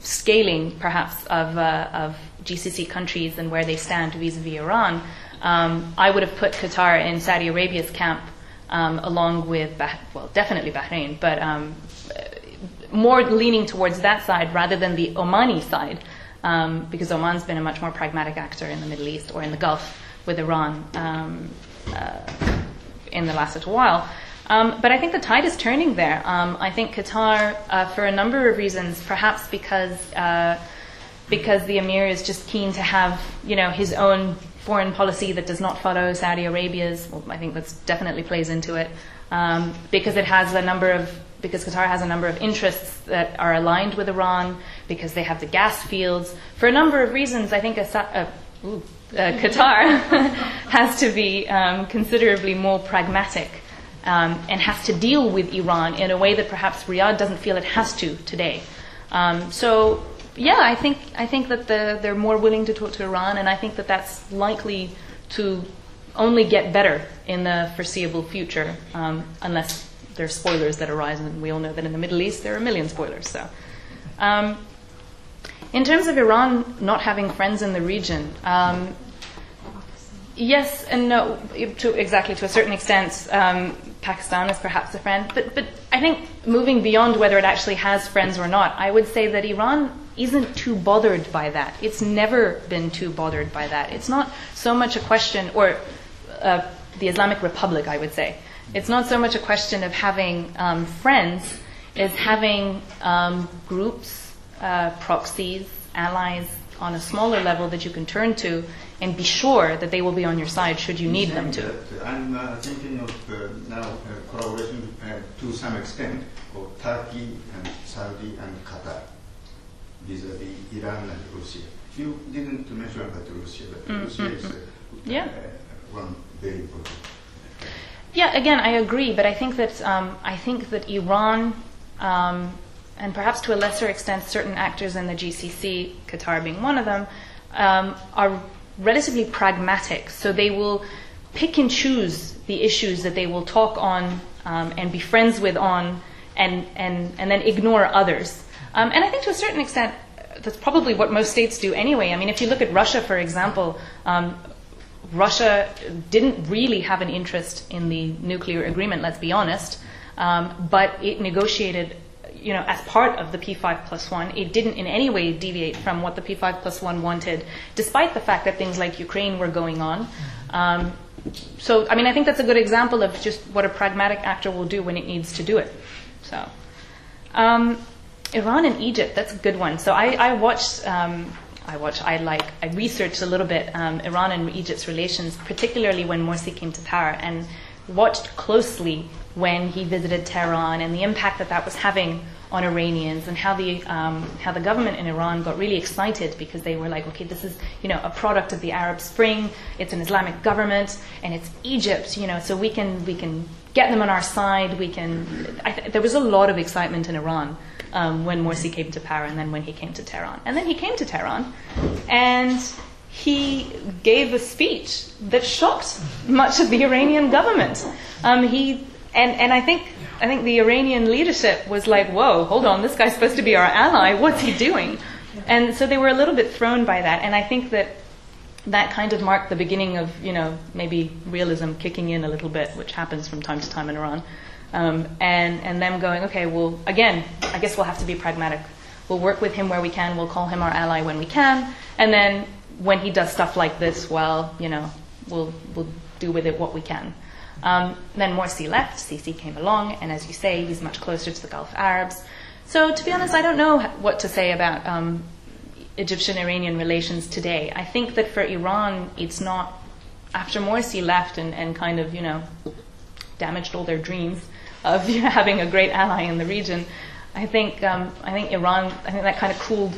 scaling, perhaps, of, uh, of GCC countries and where they stand vis-a-vis Iran, um, I would have put Qatar in Saudi Arabia's camp um, along with, bah- well, definitely Bahrain, but um, more leaning towards that side rather than the Omani side, um, because Oman's been a much more pragmatic actor in the Middle East or in the Gulf with Iran um, uh, in the last little while. Um, but I think the tide is turning there. Um, I think Qatar, uh, for a number of reasons, perhaps because uh, because the emir is just keen to have you know his own foreign policy that does not follow Saudi Arabia's. Well, I think that definitely plays into it um, because it has a number of because Qatar has a number of interests that are aligned with Iran because they have the gas fields. For a number of reasons, I think a, uh, ooh, uh, Qatar [LAUGHS] has to be um, considerably more pragmatic um, and has to deal with Iran in a way that perhaps Riyadh doesn't feel it has to today. Um, so, yeah, I think I think that the, they're more willing to talk to Iran, and I think that that's likely to only get better in the foreseeable future, um, unless there are spoilers that arise, and we all know that in the Middle East there are a million spoilers. So. Um, in terms of Iran not having friends in the region, um, yes and no. To exactly to a certain extent, um, Pakistan is perhaps a friend, but but I think moving beyond whether it actually has friends or not, I would say that Iran isn't too bothered by that. It's never been too bothered by that. It's not so much a question, or uh, the Islamic Republic, I would say. It's not so much a question of having um, friends as having um, groups, uh, proxies, allies on a smaller level that you can turn to and be sure that they will be on your side should you need them to. I'm uh, thinking of uh, now uh, collaboration uh, to some extent of Turkey and Saudi and Qatar vis-a-vis Iran and Russia. You didn't mention about Russia, but Mm, Russia mm, is uh, Yeah. uh, one very important. Yeah, again, I agree, but I think that um, I think that Iran, um, and perhaps to a lesser extent, certain actors in the GCC, Qatar being one of them, um, are relatively pragmatic. So they will pick and choose the issues that they will talk on um, and be friends with on, and and and then ignore others. Um, and I think to a certain extent, that's probably what most states do anyway. I mean, if you look at Russia, for example, um, Russia didn't really have an interest in the nuclear agreement, let's be honest, um, but it negotiated, you know, as part of the P5 plus one. It didn't in any way deviate from what the P5 plus one wanted, despite the fact that things like Ukraine were going on. Um, so, I mean, I think that's a good example of just what a pragmatic actor will do when it needs to do it. So, um, Iran and Egypt, that's a good one. So I, I watched, um, I watched, I like, I researched a little bit um, Iran and Egypt's relations, particularly when Morsi came to power, and watched closely when he visited Tehran and the impact that that was having on Iranians and how the um, how the government in Iran got really excited because they were like, okay, this is you know a product of the Arab Spring. It's an Islamic government and it's Egypt, you know, so we can we can get them on our side. We can. Th- there was a lot of excitement in Iran um, when Morsi came to power and then when he came to Tehran. And then he came to Tehran and he gave a speech that shocked much of the Iranian government. Um, he and and I think I think the Iranian leadership was like, "Whoa, hold on, this guy's supposed to be our ally. What's he doing?" And so they were a little bit thrown by that. And I think that that kind of marked the beginning of you know maybe realism kicking in a little bit, which happens from time to time in Iran. Um, and and them going, okay, well, again, I guess we'll have to be pragmatic. We'll work with him where we can. We'll call him our ally when we can. And then when he does stuff like this, well, you know, we'll we'll do with it what we can. Um, then Morsi left, Sisi came along, and as you say, he's much closer to the Gulf Arabs. So to be honest, I don't know what to say about um, Egyptian-Iranian relations today. I think that for Iran, it's not after Morsi left and, and kind of you know damaged all their dreams of you [LAUGHS] know, having a great ally in the region. I think um, I think Iran. I think that kind of cooled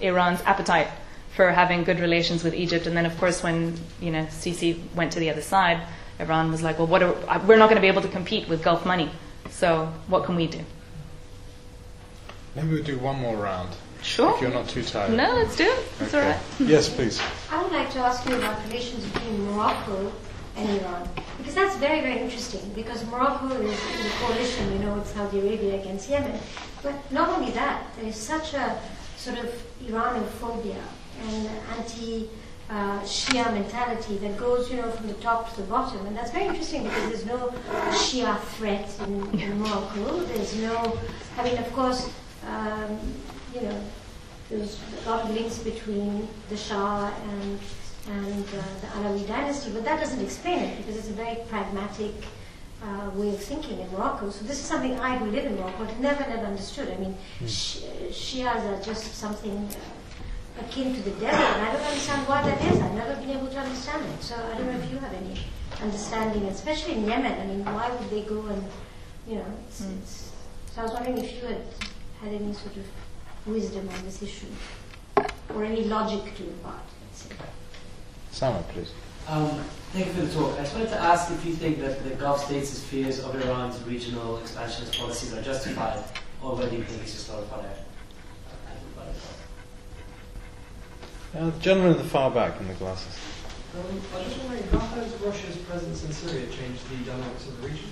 Iran's appetite for having good relations with Egypt. And then, of course, when you know Sisi went to the other side, Iran was like, "Well, what are, we're not going to be able to compete with Gulf money. So what can we do?" Maybe we'll do one more round. Sure. If you're not too tired. No, let's do it. It's all Okay. right. [LAUGHS] Yes, please. I would like to ask you about relations between Morocco and Iran, because that's very, very interesting. Because Morocco is in a coalition, you know, with Saudi Arabia against Yemen. But not only that, there is such a sort of Iranophobia and anti. Uh, Shia mentality that goes, you know, from the top to the bottom, and that's very interesting because there's no Shia threat in, in Morocco. There's no, I mean, of course, um, you know, there's a lot of links between the Shah and and uh, the Alawi dynasty, but that doesn't explain it because it's a very pragmatic uh, way of thinking in Morocco. So this is something I, who live in Morocco, never, never understood. I mean, Sh- Shias are just something uh, akin to the devil, and I don't understand why that is. I've never been able to understand it. So I don't know if you have any understanding, especially in Yemen. I mean, why would they go and, you know, it's, it's, so I was wondering if you had had any sort of wisdom on this issue, or any logic to your part, let's say. Sama, please. Um, thank you for the talk. I just wanted to ask if you think that the Gulf states' fears of Iran's regional expansionist policies are justified, or whether you think it's just a lot of hot air. Uh, gentleman in the far back in the glasses. Um, I was just wondering, how has Russia's presence in Syria changed the dynamics of the region?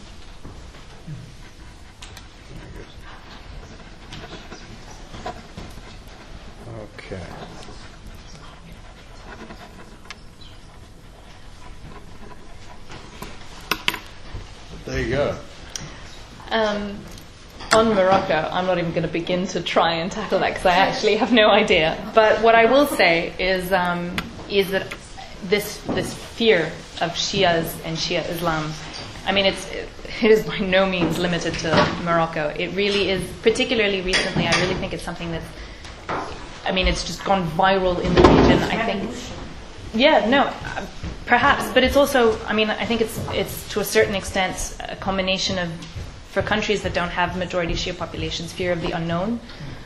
Okay. There you go. Um, on Morocco, I'm not even going to begin to try and tackle that because I actually have no idea. But what I will say is um, is that this this fear of Shias and Shia Islam, I mean, it's it is by no means limited to Morocco. It really is, particularly recently. I really think it's something that's, I mean, it's just gone viral in the region. I think. Yeah, no, perhaps, but it's also. I mean, I think it's it's to a certain extent a combination of, for countries that don't have majority Shia populations, fear of the unknown.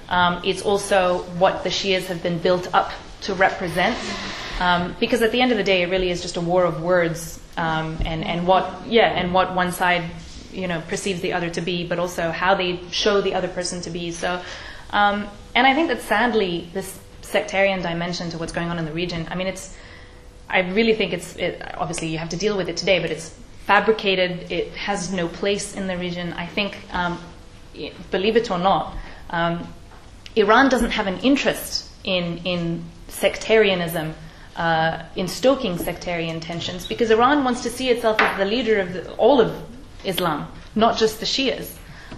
Um, it's also what the Shias have been built up to represent, um, because at the end of the day, it really is just a war of words, um, and and what yeah, and what one side you know perceives the other to be, but also how they show the other person to be. So, um, and I think that sadly, this sectarian dimension to what's going on in the region. I mean, it's I really think it's it, obviously you have to deal with it today, but it's fabricated. It has no place in the region. I think, um, believe it or not, um, Iran doesn't have an interest in in sectarianism, uh, in stoking sectarian tensions, because Iran wants to see itself as the leader of the, all of Islam, not just the Shias.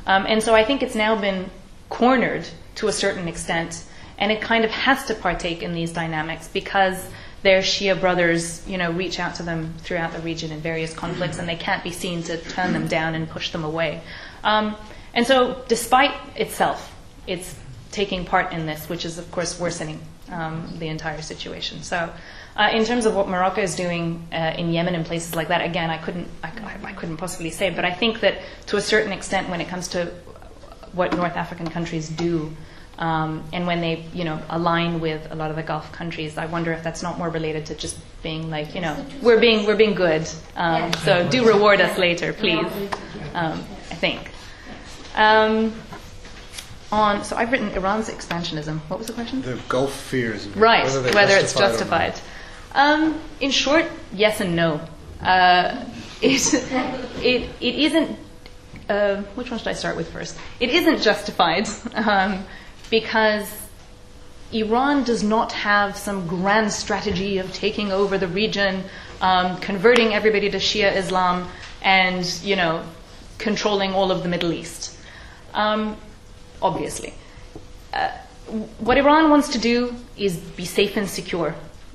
Um, and so I think it's now been cornered to a certain extent, and it kind of has to partake in these dynamics because their Shia brothers, you know, reach out to them throughout the region in various conflicts, and they can't be seen to turn them down and push them away. Um, and so, despite itself, it's taking part in this, which is, of course, worsening um, the entire situation. So, uh, in terms of what Morocco is doing uh, in Yemen and places like that, again, I couldn't, I, I- I couldn't possibly say, but I think that to a certain extent, when it comes to what North African countries do, um, and when they, you know, align with a lot of the Gulf countries, I wonder if that's not more related to just being like, you know, we're being we're being good, um, so do reward us later, please. Um, I think. Um, on so I've written Iran's expansionism. What was the question? The Gulf fears. Right, whether, it's justified not. justified. Um, in short, yes and no. Uh, it, it, it isn't. Uh, which one should I start with first? It isn't justified [LAUGHS] um, because Iran does not have some grand strategy of taking over the region, um, converting everybody to Shia Islam, and you know, controlling all of the Middle East. Um, obviously, uh, what Iran wants to do is be safe and secure.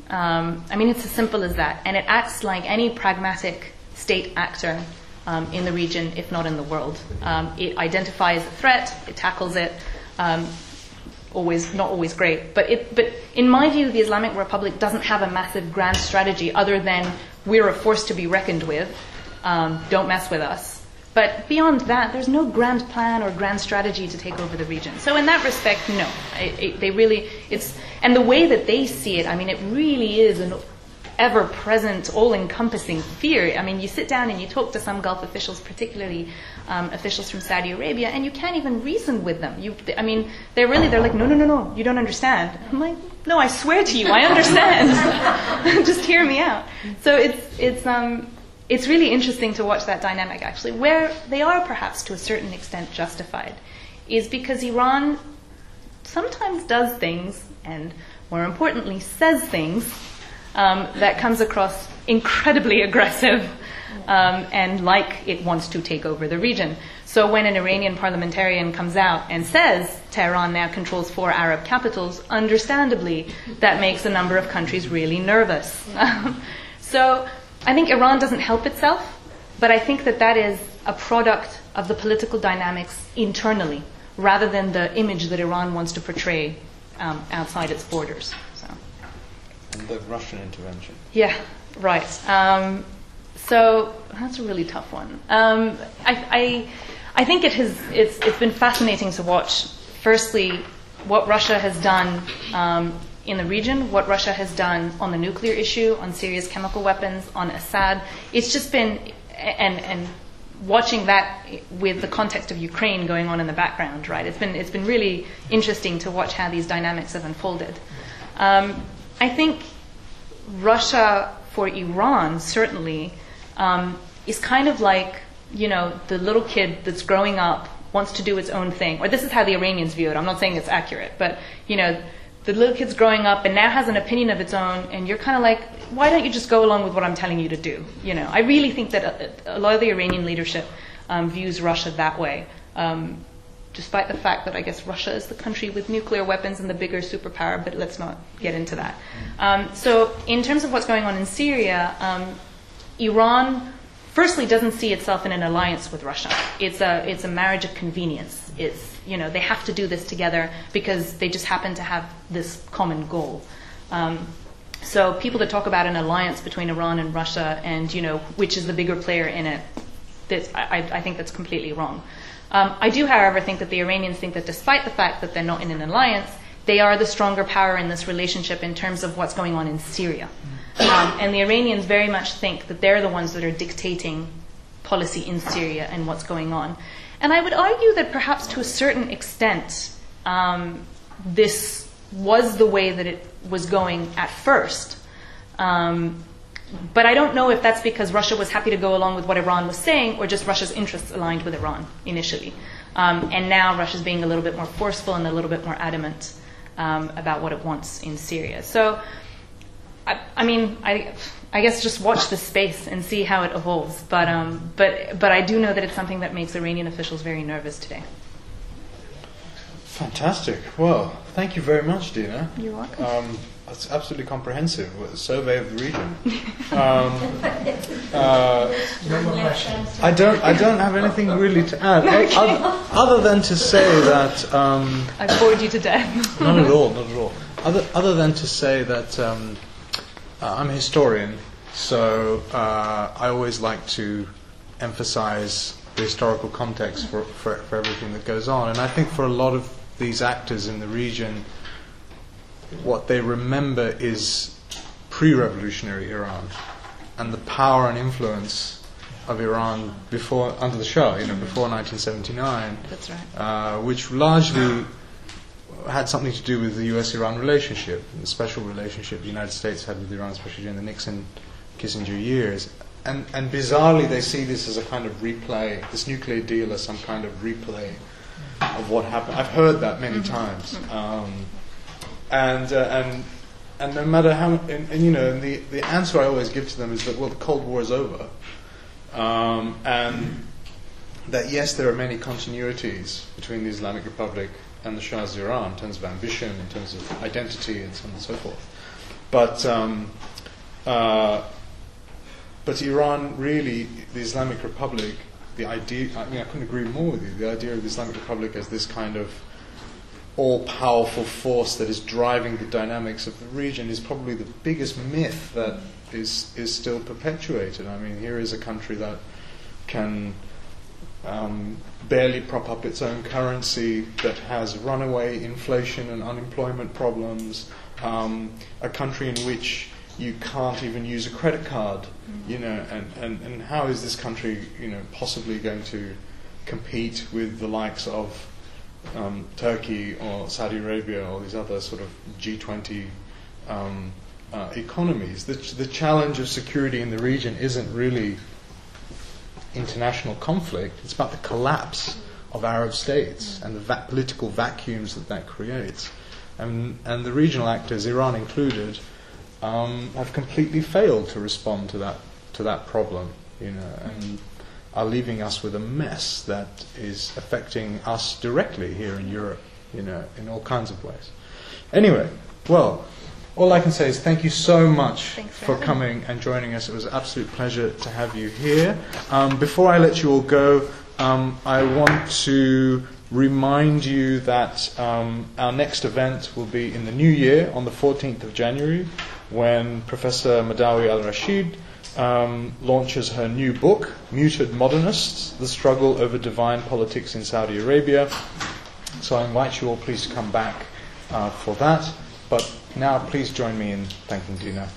Um, I mean, it's as simple as that, and it acts like any pragmatic state actor um, in the region, if not in the world. Um, it identifies a threat, it tackles it. Um, always not always great, but it, but in my view, the Islamic Republic doesn't have a massive grand strategy other than we're a force to be reckoned with. Um, don't mess with us. But beyond that, there's no grand plan or grand strategy to take over the region. So in that respect, no, it, it, they really it's and the way that they see it, I mean, it really is an ever-present, all-encompassing fear. I mean, you sit down and you talk to some Gulf officials, particularly um, officials from Saudi Arabia, and you can't even reason with them. You, I mean, they're really they're like, no, no, no, no, you don't understand. I'm like, no, I swear to you, I understand. [LAUGHS] Just hear me out. So it's it's um it's really interesting to watch that dynamic. Actually, where they are perhaps to a certain extent justified, is because Iran sometimes does things, and more importantly, says things um, that comes across incredibly aggressive um, and like it wants to take over the region. So when an Iranian parliamentarian comes out and says Tehran now controls four Arab capitals, understandably, that makes a number of countries really nervous. [LAUGHS] so I think Iran doesn't help itself, but I think that that is a product of the political dynamics internally, rather than the image that Iran wants to portray um, outside its borders. The Russian intervention. Yeah, right. Um, so that's a really tough one. Um, I, I, I think it has. It's, it's been fascinating to watch. Firstly, what Russia has done um, in the region, what Russia has done on the nuclear issue, on Syria's chemical weapons, on Assad. It's just been and and watching that with the context of Ukraine going on in the background, right? It's been it's been really interesting to watch how these dynamics have unfolded. Um, I think Russia for Iran certainly um, is kind of like you know the little kid that's growing up wants to do its own thing, or this is how the Iranians view it. I'm not saying it's accurate, but you know the little kid's growing up and now has an opinion of its own, and you're kind of like, why don't you just go along with what I'm telling you to do? You know, I really think that a, a lot of the Iranian leadership um, views Russia that way. Um, despite the fact that I guess Russia is the country with nuclear weapons and the bigger superpower, but let's not get into that. Um, so, in terms of what's going on in Syria, um, Iran firstly doesn't see itself in an alliance with Russia. It's a it's a marriage of convenience. It's you know they have to do this together because they just happen to have this common goal. Um, so people that talk about an alliance between Iran and Russia and you know which is the bigger player in it, I, I think that's completely wrong. Um, I do, however, think that the Iranians think that despite the fact that they're not in an alliance, they are the stronger power in this relationship in terms of what's going on in Syria. Um, and the Iranians very much think that they're the ones that are dictating policy in Syria and what's going on. And I would argue that perhaps to a certain extent, um, this was the way that it was going at first. Um, but I don't know if that's because Russia was happy to go along with what Iran was saying or just Russia's interests aligned with Iran initially. Um, and now Russia's being a little bit more forceful and a little bit more adamant um, about what it wants in Syria. So, I, I mean, I, I guess just watch the space and see how it evolves. But, um, but, but I do know that it's something that makes Iranian officials very nervous today. Fantastic. Well, thank you very much, Dina. You're welcome. That's absolutely comprehensive. A survey of the region. [LAUGHS] Um, uh, No more questions. I don't. I don't have anything really to add, Okay. other, other than to say that. Um, I bored you to death. not at all. Not at all. other, other than to say that um, uh, I'm a historian, so uh, I always like to emphasize the historical context for, for, for everything that goes on. And I think for a lot of these actors in the region, what they remember is pre revolutionary Iran and the power and influence of Iran before under the Shah, you know, before 1979. That's right. Uh, which largely had something to do with the U.S.-Iran relationship, the special relationship the United States had with Iran, especially during the Nixon-Kissinger years. And, and bizarrely, they see this as a kind of replay, this nuclear deal as some kind of replay of what happened. I've heard that many times. Um, and, uh, and, and no matter how, and, and you know, and the, the answer I always give to them is that, well, the Cold War is over. Um, and that yes, there are many continuities between the Islamic Republic and the Shah's Iran in terms of ambition, in terms of identity, and so on and so forth. But um, uh, but Iran really, the Islamic Republic, the idea. I mean, I couldn't agree more with you. The idea of the Islamic Republic as this kind of all-powerful force that is driving the dynamics of the region is probably the biggest myth that is is still perpetuated. I mean, here is a country that can um, barely prop up its own currency, that has runaway inflation and unemployment problems, um, a country in which you can't even use a credit card, you know, and, and, and how is this country, you know, possibly going to compete with the likes of um, Turkey or Saudi Arabia or these other sort of G20 um, uh, economies? The, ch- the challenge of security in the region isn't really international conflict, it's about the collapse of Arab states and the va- political vacuums that that creates. And, and the regional actors, Iran included, um, have completely failed to respond to that to that problem, you know, and are leaving us with a mess that is affecting us directly here in Europe, you know, in all kinds of ways. Anyway, well, all I can say is thank you so much Thanks for for coming and joining us. It was an absolute pleasure to have you here. Um, before I let you all go, um, I want to remind you that um, our next event will be in the new year on the 14th of January when Professor Madawi al Rasheed um, launches her new book, Muted Modernists The Struggle Over Divine Politics in Saudi Arabia. So I invite you all please to come back uh, for that. But now please join me in thanking Dina.